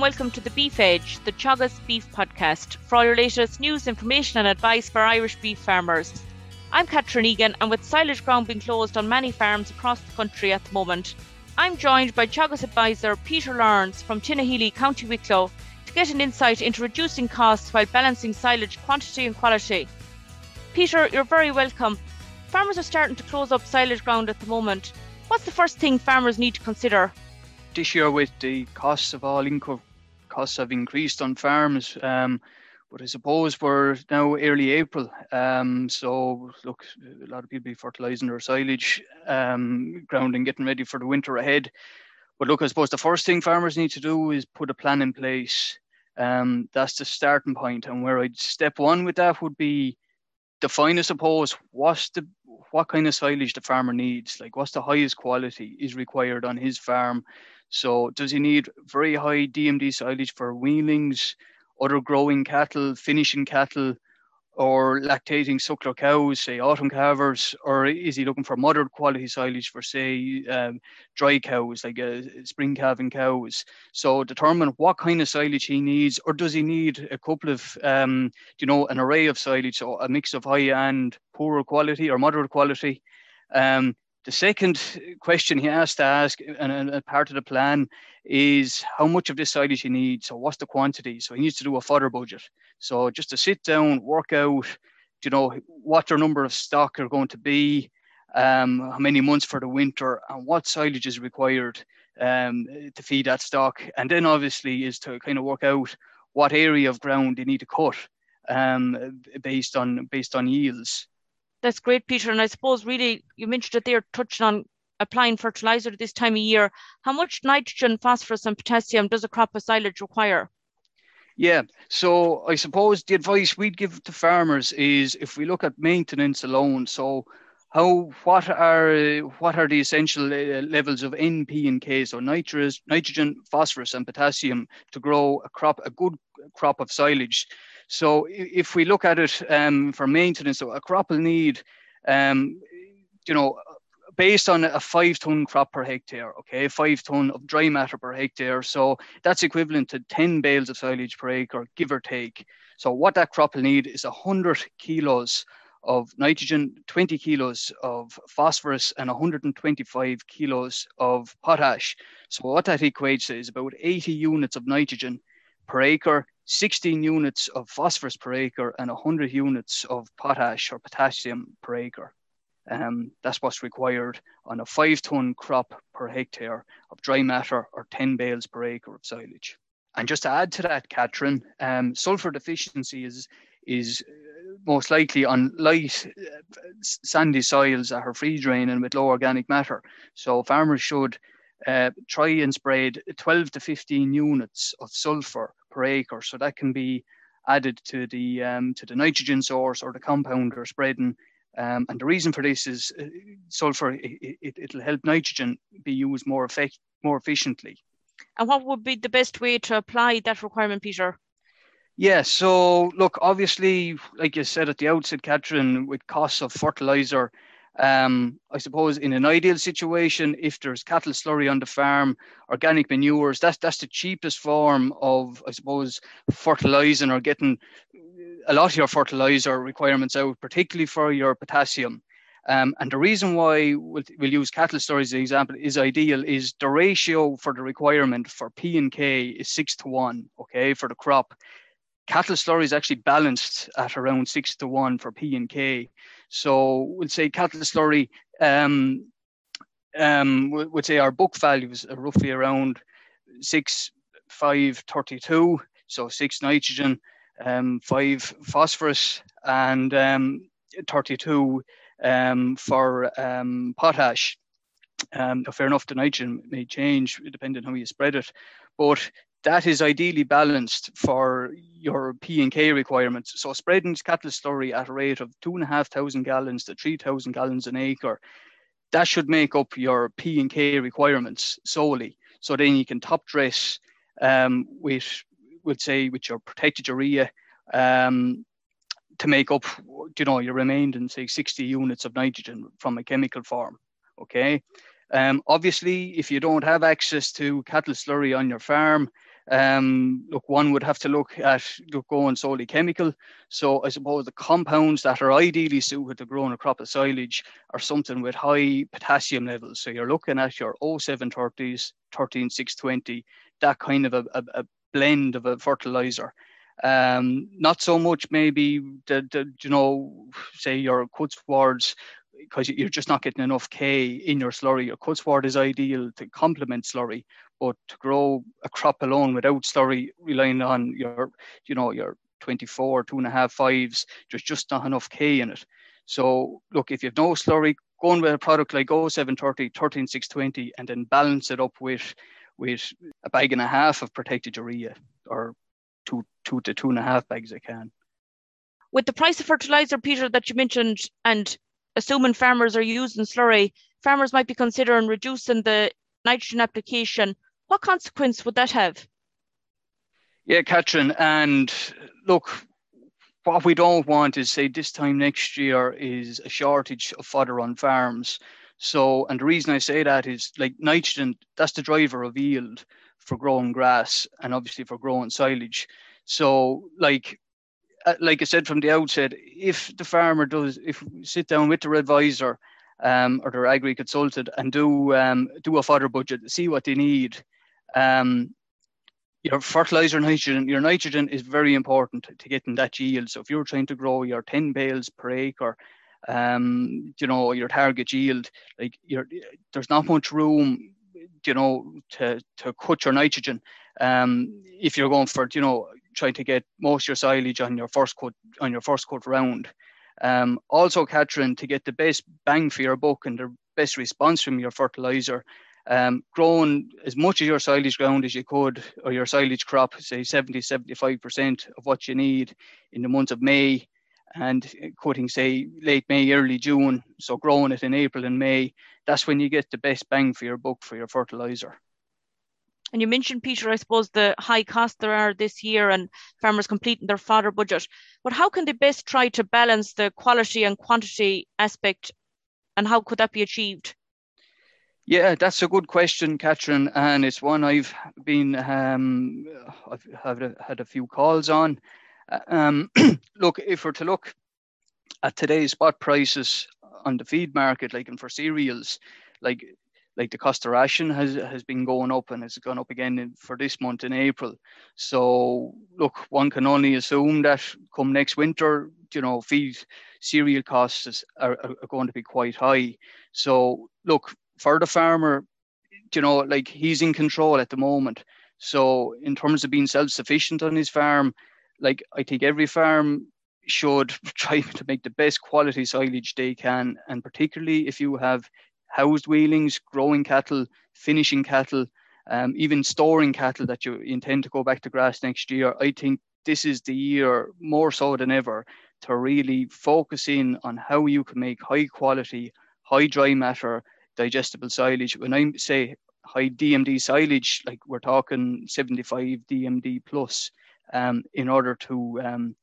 and welcome to the Beef Edge, the Teagasc Beef Podcast, for all your latest news, information, and advice for Irish beef farmers. I'm Catherine Egan, and with silage ground being closed on many farms across the country at the moment, I'm joined by Teagasc advisor Peter Lawrence from Tinahely, County Wicklow, to get an insight into reducing costs while balancing silage quantity and quality. Peter, you're very welcome. Farmers are starting to close up silage ground at the moment. What's the first thing farmers need to consider? this year with the costs of all income costs have increased on farms. Um, but I suppose we're now early April. Um, so look, a lot of people be fertilising their silage um, ground and getting ready for the winter ahead. But look, I suppose the first thing farmers need to do is put a plan in place. Um, that's the starting point. And where I'd step one with that would be define, I suppose, what's the what kind of silage the farmer needs. Like, what's the highest quality is required on his farm so does he need very high DMD silage for weanlings, other growing cattle, finishing cattle, or lactating suckler cows, say autumn calvers, or is he looking for moderate quality silage for, say, um, dry cows, like uh, spring calving cows? So determine what kind of silage he needs, or does he need a couple of, um, you know, an array of silage, so a mix of high and poorer quality or moderate quality? Um, the second question he has to ask, and a part of the plan, is how much of this silage he needs. So what's the quantity? So he needs to do a fodder budget. So just to sit down, work out, you know, what their number of stock are going to be, um, how many months for the winter, and what silage is required um, to feed that stock. And then obviously is to kind of work out what area of ground they need to cut um, based on based on yields. That's great, Peter. And I suppose really you mentioned that they're touching on applying fertilizer this time of year. How much nitrogen, phosphorus, and potassium does a crop of silage require? Yeah, so I suppose the advice we'd give to farmers is if we look at maintenance alone, so how what are what are the essential uh, levels of N, P, and K, so nitrous, nitrogen, phosphorus, and potassium to grow a crop, a good crop of silage. So if we look at it um, for maintenance, so a crop will need, um, you know, based on a five ton crop per hectare, okay, five ton of dry matter per hectare. So that's equivalent to 10 bales of silage per acre, give or take. So what that crop will need is 100 kilos of nitrogen, 20 kilos of phosphorus, and 125 kilos of potash. So what that equates to is about 80 units of nitrogen per acre 16 units of phosphorus per acre and 100 units of potash or potassium per acre. Um, that's what's required on a five ton crop per hectare of dry matter or 10 bales per acre of silage. And just to add to that, Catherine, um, sulfur deficiency is, is uh, most likely on light uh, sandy soils that are free draining with low organic matter. So farmers should uh, try and spread 12 to 15 units of sulfur per acre. So that can be added to the um, to the nitrogen source or the compound they're spreading. Um, and the reason for this is uh, sulfur. It, it, will help nitrogen be used more effect more efficiently. And what would be the best way to apply that requirement, Peter? Yeah, so look, obviously, like you said at the outset, Catherine, with costs of fertilizer um, I suppose in an ideal situation, if there's cattle slurry on the farm, organic manures, that's that's the cheapest form of, I suppose, fertilizing or getting a lot of your fertilizer requirements out, particularly for your potassium. Um, and the reason why we'll, we'll, use cattle slurry as an example is ideal is the ratio for the requirement for P and K is six to one, okay, for the crop. Cattle slurry is actually balanced at around six to one for P and K. So we'll say cattle slurry, um, um, would say our book values are roughly around six, five, 32. So six nitrogen, um, five phosphorus, and um, 32 um, for um, potash. Um, fair enough, the nitrogen may change depending on how you spread it, but that is ideally balanced for your P and K requirements. So spreading cattle slurry at a rate of two and a half thousand gallons to three thousand gallons an acre, that should make up your P and K requirements solely. So then you can top dress um, with, would say, with your protected urea um, to make up, you know, your remaining say 60 units of nitrogen from a chemical farm. Okay. Um, obviously, if you don't have access to cattle slurry on your farm, Um, look, one would have to look at going solely chemical. So I suppose the compounds that are ideally suited to growing a crop of silage are something with high potassium levels. So you're looking at your 0730s, 13620, that kind of a, a, a blend of a fertilizer. Um, not so much maybe the, the you know say your Cuttswards because you're just not getting enough K in your slurry. Your Cuttsward is ideal to complement slurry, but to grow a crop alone without slurry, relying on your, you know, your 24, two and a half fives, there's just not enough K in it. So look, if you have no slurry, go on with a product like 0730, 13620, and then balance it up with with a bag and a half of protected urea or two two to two and a half bags I can. With the price of fertilizer, Peter, that you mentioned, and assuming farmers are using slurry, farmers might be considering reducing the nitrogen application. What consequence would that have? Yeah, Catherine, and look, what we don't want is say this time next year is a shortage of fodder on farms. So, and the reason I say that is like nitrogen, that's the driver of yield for growing grass and obviously for growing silage. So, like like I said from the outset, if the farmer does, if sit down with their advisor um, or their agri consultant and do um, do a fodder budget, see what they need. Um, your fertilizer nitrogen, your nitrogen is very important to getting that yield. So if you're trying to grow your 10 bales per acre, um, you know, your target yield, like you're, there's not much room, you know, to, to cut your nitrogen. Um, if you're going for, you know, trying to get most of your silage on your first cut on your first cut round. Um, also, Catherine, to get the best bang for your buck and the best response from your fertilizer, um, growing as much of your silage ground as you could, or your silage crop, say 70, 75% of what you need in the month of May, and cutting, say, late May, early June. So, growing it in April and May, that's when you get the best bang for your buck for your fertilizer. And you mentioned, Peter, I suppose the high costs there are this year and farmers completing their fodder budget. But how can they best try to balance the quality and quantity aspect and how could that be achieved? Yeah, that's a good question, Catherine, and it's one I've been um, I've had a, had a few calls on. Um, look, if we're to look at today's spot prices on the feed market, like in for cereals, like like the cost of ration has has been going up and it's gone up again in, for this month in April. So look, one can only assume that come next winter, you know, feed cereal costs are, are going to be quite high. So look, for the farmer, you know, like he's in control at the moment. So in terms of being self-sufficient on his farm, like I think every farm should try to make the best quality silage they can, and particularly if you have housed weanlings, growing cattle, finishing cattle, um, even storing cattle that you intend to go back to grass next year, I think this is the year more so than ever to really focus in on how you can make high quality, high dry matter, digestible silage. When I say high DMD silage, like we're talking 75 DMD plus, um, in order to um,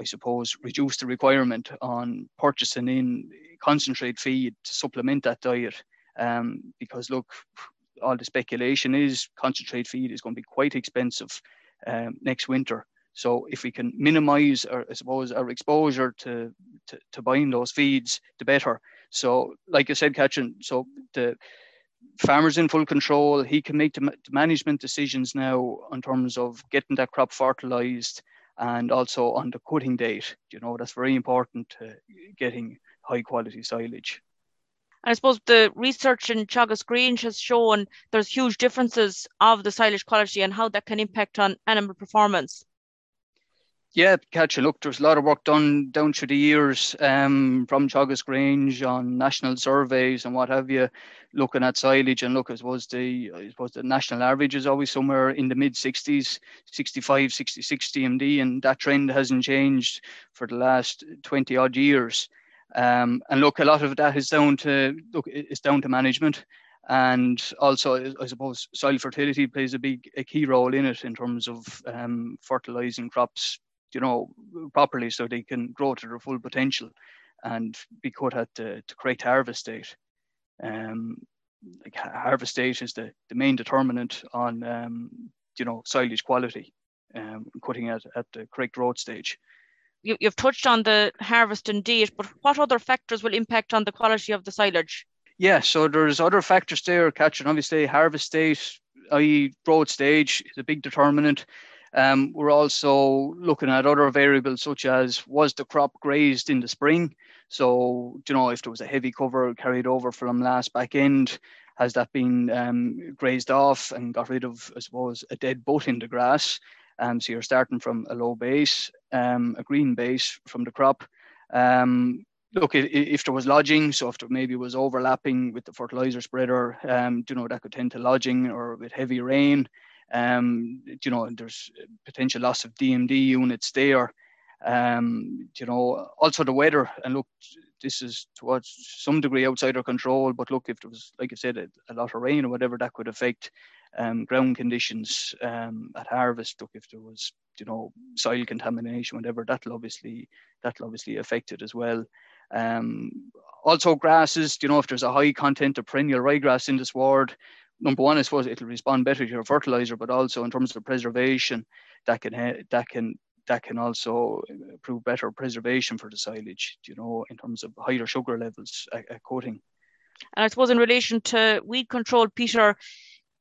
I suppose, reduce the requirement on purchasing in concentrate feed to supplement that diet. Um, because look, all the speculation is concentrate feed is going to be quite expensive um, next winter. So if we can minimize, our, I suppose, our exposure to, to, to buying those feeds, the better. So, like I said, Catherine, so the farmer's in full control. He can make the, management decisions now in terms of getting that crop fertilized, and also on the cutting date. You know, that's very important to getting high quality silage. And I suppose the research in Teagasc Grange has shown there's huge differences of the silage quality and how that can impact on animal performance. Yeah, Catherine look. There's a lot of work done down through the years um, from Teagasc Grange on national surveys and what have you, looking at silage and look, I suppose the I suppose the national average is always somewhere in the mid 60s, 65, 66 DMD, and that trend hasn't changed for the last 20 odd years. Um, and look, a lot of that is down to look, it's down to management and also I suppose soil fertility plays a big a key role in it in terms of um, fertilizing crops you know, properly so they can grow to their full potential and be cut at the, the correct harvest date. Um, like harvest date is the, the main determinant on um, you know, silage quality, um, cutting at, at the correct growth stage. You, you've touched on the harvest and date, but what other factors will impact on the quality of the silage? Yeah, so there's other factors there, Catherine obviously harvest date, i.e. growth stage is a big determinant. Um, we're also looking at other variables such as was the crop grazed in the spring? So, you know, if there was a heavy cover carried over from last back end, has that been um, grazed off and got rid of, I suppose, a dead butt in the grass? Um, so you're starting from a low base, um, a green base from the crop. Um, look, if, there was lodging, so if there maybe was overlapping with the fertilizer spreader, um, you know, that could tend to lodging or with heavy rain. Um, you know, there's potential loss of DMD units there. Um, you know, also the weather. And look, this is to some degree outside our control. But look, if there was, like I said, a, a lot of rain or whatever, that could affect um, ground conditions um, at harvest. Look, if there was, you know, soil contamination, whatever, that'll obviously that'll obviously affect it as well. Um, also, grasses. You know, if there's a high content of perennial ryegrass in the sward, number one, I suppose it'll respond better to your fertilizer, but also in terms of preservation, that can that can that can also prove better preservation for the silage. You know, in terms of higher sugar levels at, at coating. And I suppose in relation to weed control, Peter,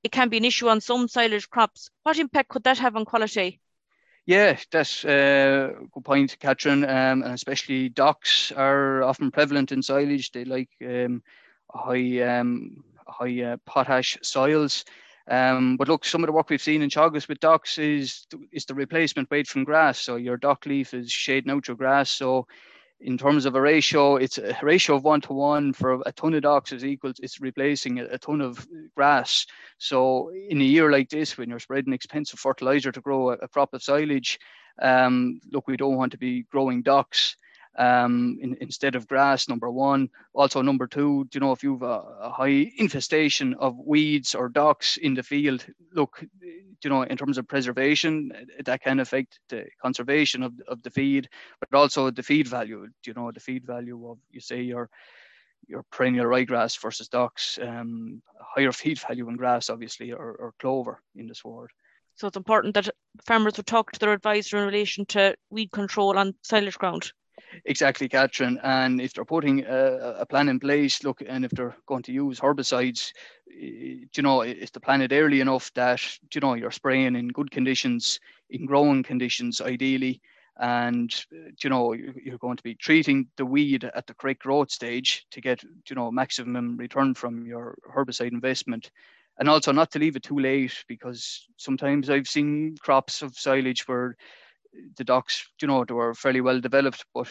it can be an issue on some silage crops. What impact could that have on quality? Yeah, that's a good point, Catherine. Um, and especially docks are often prevalent in silage. They like um, high um, high uh, potash soils. Um, but look, some of the work we've seen in Teagasc with docks is is the replacement weight from grass. So your dock leaf is shading out your grass. So in terms of a ratio, it's a ratio of one to one for a ton of docks is equal. It's replacing a, a ton of grass. So in a year like this, when you're spreading expensive fertilizer to grow a, a crop of silage, um, look, we don't want to be growing docks um, in, instead of grass, number one. Also, number two, Do you know, if you've a, a, high infestation of weeds or docks in the field, look, you know, in terms of preservation, that can affect the conservation of, of the feed, but also the feed value, you know, the feed value of, you say, your your perennial ryegrass versus docks, um, higher feed value in grass, obviously, or, or clover in the sward. So it's important that farmers would talk to their advisor in relation to weed control on silage ground. Exactly, Catherine. And if they're putting a, a, plan in place, look, and if they're going to use herbicides, eh, you know, is the plan it early enough that you know you're spraying in good conditions, in growing conditions, ideally, and eh, you know you're going to be treating the weed at the correct growth stage to get you know maximum return from your herbicide investment and also not to leave it too late because sometimes I've seen crops of silage where the docks, you know, they were fairly well developed, but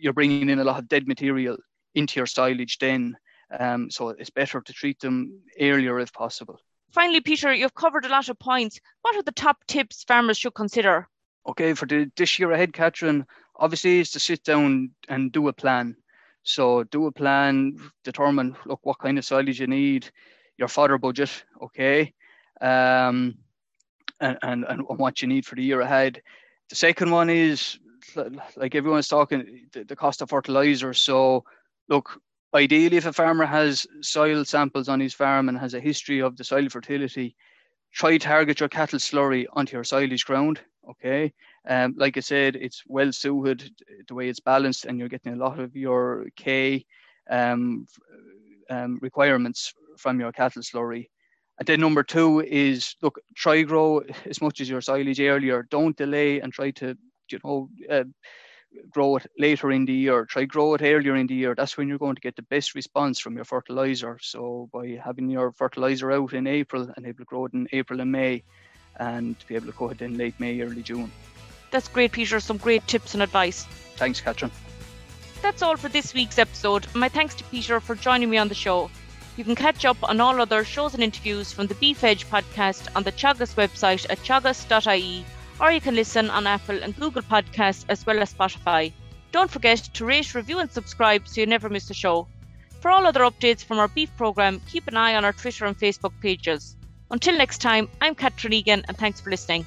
you're bringing in a lot of dead material into your silage then. Um, so it's better to treat them earlier if possible. Finally, Peter, you've covered a lot of points. What are the top tips farmers should consider? Okay, for the, this year ahead, Catherine, obviously is to sit down and do a plan. So do a plan, determine look what kind of silage you need, your fodder budget, okay, um, and, and, and what you need for the year ahead. The second one is like everyone's talking the, the cost of fertilizer. So look, ideally, if a farmer has soil samples on his farm and has a history of the soil fertility, try target your cattle slurry onto your silage ground. Okay, um, like I said, it's well suited the way it's balanced, and you're getting a lot of your K um, um, requirements from your cattle slurry. And then number two is look, try grow as much as your silage earlier. Don't delay and try to, you know, uh, grow it later in the year. Try grow it earlier in the year. That's when you're going to get the best response from your fertilizer. So by having your fertilizer out in April and able to grow it in April and May, and to be able to grow it in late May, early June. That's great, Peter. Some great tips and advice. Thanks, Catherine. That's all for this week's episode. My thanks to Peter for joining me on the show. You can catch up on all other shows and interviews from the Beef Edge podcast on the Teagasc website at teagasc.ie, or you can listen on Apple and Google Podcasts as well as Spotify. Don't forget to rate, review, and subscribe so you never miss a show. For all other updates from our beef programme, keep an eye on our Twitter and Facebook pages. Until next time, I'm Catherine Egan, and thanks for listening.